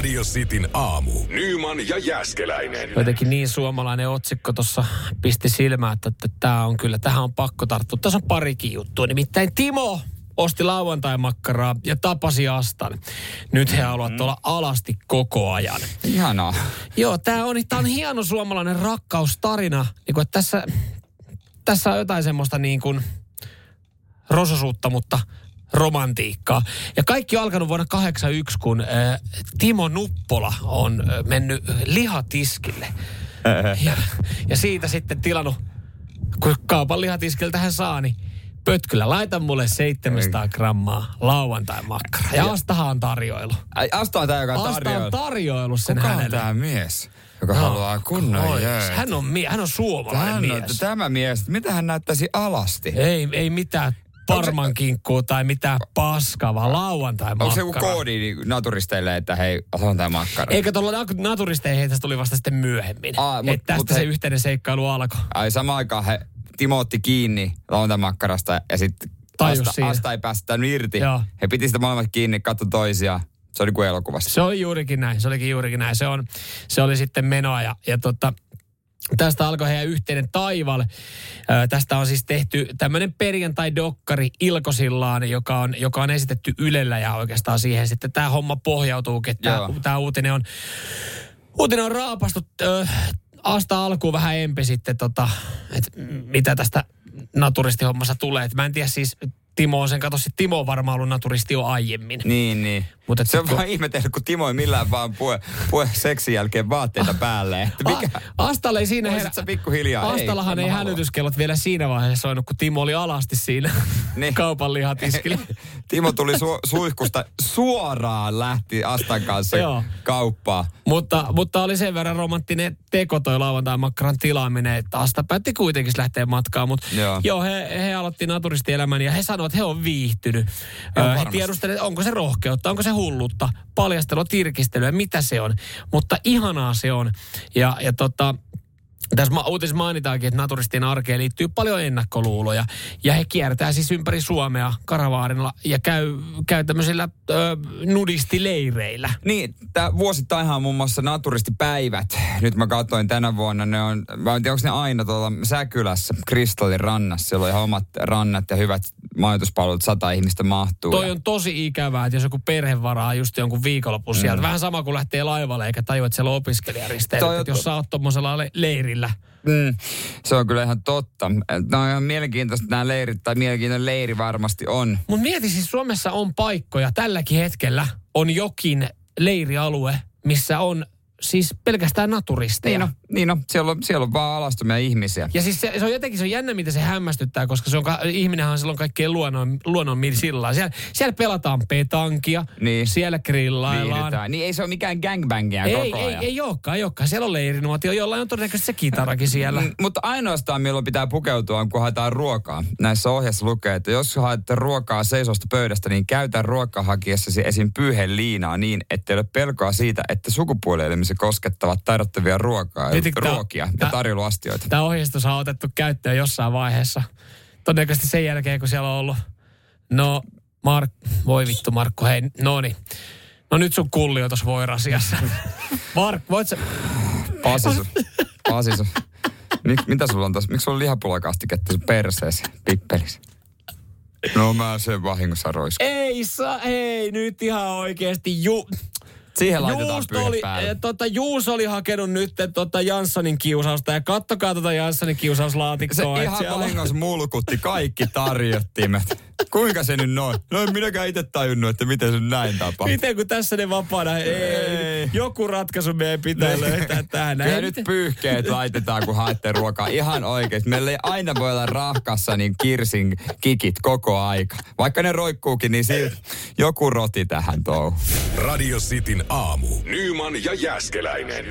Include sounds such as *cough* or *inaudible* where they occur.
Radio Cityn aamu. Nyman ja Jäskeläinen. Jotenkin niin suomalainen otsikko tuossa pisti silmään, että, että tämä on kyllä, tähän on pakko tarttua. Tässä on parikin juttua. Nimittäin Timo osti lauantai-makkaraa ja tapasi Astan. Nyt he haluavat olla alasti koko ajan. Ihanaa. Joo, tämä on, tää on hieno suomalainen rakkaustarina. Niin kuin, että tässä, tässä on jotain semmoista niin kuin rososuutta, mutta romantiikkaa. Ja kaikki on alkanut vuonna 81, kun äh, Timo Nuppola on äh, mennyt lihatiskille. Ja, ja siitä sitten tilannut, kun kaupan lihatiskiltä hän saa, niin Pötkylä, laita mulle 700 grammaa lauantai-makkaraa. Ja Astahan on tarjoilu. Ai, Asta on tämä, joka on Asta tarjoilu. on tarjoilu sen Kuka on hänelle. tämä mies, joka No, haluaa kunnon? Hän on, mie- hän on suomalainen Hän on, mies. tämä mies, mitä hän näyttäisi alasti? Ei, ei mitään parmankinkkuu tai mitään paskaa, vaan lauantai Onko se joku koodi naturisteille, että hei, on tämä makkara? Eikä tuolla nat- naturisteihin tästä tuli vasta sitten myöhemmin. Aa, mut- että tästä mut se he- yhteinen seikkailu alkoi. Ai samaan aikaan he, Timo otti kiinni lauantai-makkarasta ja sitten Asta. Asta ei päästänyt irti. Joo. He piti sitä molemmat kiinni, katso toisiaan. Se oli kuin elokuvassa. Se oli juurikin näin, se olikin juurikin näin. Se, on, se oli sitten menoa ja, ja tota, tästä alkoi heidän yhteinen taival. Ö, tästä on siis tehty tämmöinen perjantai-dokkari Ilkosillaan, joka on, joka on esitetty Ylellä ja oikeastaan siihen sitten tämä homma pohjautuu, että tämä uutinen on, uutinen on raapastu ö, Asta alkuun vähän empi sitten, tota, että mitä tästä naturistihommassa tulee. Et mä en tiedä siis, Timo on sen, kato, sit Timo on varmaan ollut naturisti jo aiemmin. Niin, niin. Mut et se on kun- vaan ihmetellyt, kun Timo ei millään vaan pue, pue seksin jälkeen vaatteita päälle. Että mikä, A- Astalle ei siinä Voisit sä pikkuhiljaa? Ei, Astallahan ei, mä hälytyskellot vielä siinä vaiheessa soinut, kun Timo oli alasti siinä Niin. *laughs* kaupan lihatiskillä. *laughs* Timo tuli su- suihkusta suoraan lähti Astan kanssa Joo. kauppaan. mutta, mutta oli sen verran romanttinen teko toi lauantai-makkaran tilaaminen, että Asta päätti kuitenkin lähteä matkaan. Mutta Joo. joo, he, he aloitti naturistielämän ja he sanoivat, että he on viihtynyt. Ö, he tiedustelivat, onko se rohkeutta, onko se hullutta, paljastelua, tirkistelyä, mitä se on. Mutta ihanaa se on. Ja, ja tota, tässä uutisessa mainitaankin, että naturistien arkeen liittyy paljon ennakkoluuloja. Ja he kiertää siis ympäri Suomea karavaarilla ja käy, käy tämmöisillä ö, nudistileireillä. Niin, tää vuosittainhan on muun muassa naturistipäivät. Nyt mä katsoin tänä vuonna, ne on, mä en tiedä, onko ne aina tuolla Säkylässä, Kristallin rannassa. Siellä on ihan omat rannat ja hyvät majoituspalvelut, sata ihmistä mahtuu. Toi Ja- on tosi ikävää, että jos joku perhe varaa just jonkun viikonlopun mm. sieltä. Vähän sama kuin lähtee laivalle eikä tajua, että siellä on opiskelijaristeillä. Toi on Että jos sä oot tommosella le- leirillä. Mm, se on kyllä ihan totta. Nämä on ihan mielenkiintoista nämä leirit, tai mielenkiintoinen leiri varmasti on. Mutta mieti siis Suomessa on paikkoja, tälläkin hetkellä on jokin leirialue, missä on siis pelkästään naturisteja. Niin on, niin on. Siellä, on siellä on vaan alastomia ihmisiä. Ja siis se, se on jotenkin se on jännä, miten se hämmästyttää, koska se on, ihminenhän on silloin kaikkein luonnon, luonnon sillä siellä, siellä pelataan petankia, Niin. siellä grillaillaan. Viihdytään. Niin ei se ole mikään gangbangia Ei, koko ei, ajan. ei olekaan, ei olekaan. Siellä on leirinuotio, jollain on todennäköisesti se kitarakin *laughs* siellä. Mm, mutta ainoastaan milloin pitää pukeutua on, kun haetaan ruokaa. Näissä ohjeissa lukee, että jos haette ruokaa seisosta pöydästä, niin käytä ruokaa hakiessasi esim. pyyheen liinaa niin, ettei ole pelkoa siitä, että sukupuolielimisi koskettavat tarjottavia ruokaa, tää- ruokia ja tää- tarjoiluastioita. Tämä ohjeistus on otettu käyttöön jossain vaiheessa. Todennäköisesti sen jälkeen, kun siellä on ollut, no Mark, voi vittu Markku, hei, no niin. No nyt sun kulli on tuossa voirasiassa. *laughs* Mark, voit sä... Pasisu. Pasisu. Mik, mitä sulla on tässä? Miksi sulla on lihapulakastiketta sun perseesi, pippelis? *laughs* No mä sen vahingossa roiskun. Ei saa, ei nyt ihan oikeesti. Ju, Siihen laitetaan pyyhe oli, päälle. eh, tota, Juus oli hakenut nyt tota Janssonin kiusausta ja kattokaa tota Janssonin Se kiusauslaatikkoa. et ihan vahingossa mulkutti kaikki tarjottimet. *laughs* Kuinka se nyt noin? No en minäkään itse tajunnut, että miten se näin tapahtuu. Miten kun tässä ne vapaana, ei, Ei. joku ratkaisu meidän pitää löytää tähän. Kyllä nyt pyyhkeet laitetaan, kun haette ruokaa. Ihan oikeesti. Meillä ei aina voi olla rahkassa niin kirsin kikit koko aika. Vaikka ne roikkuukin, niin silti joku roti tähän touhu. Radio Cityn aamu. Nyman ja Jäskeläinen.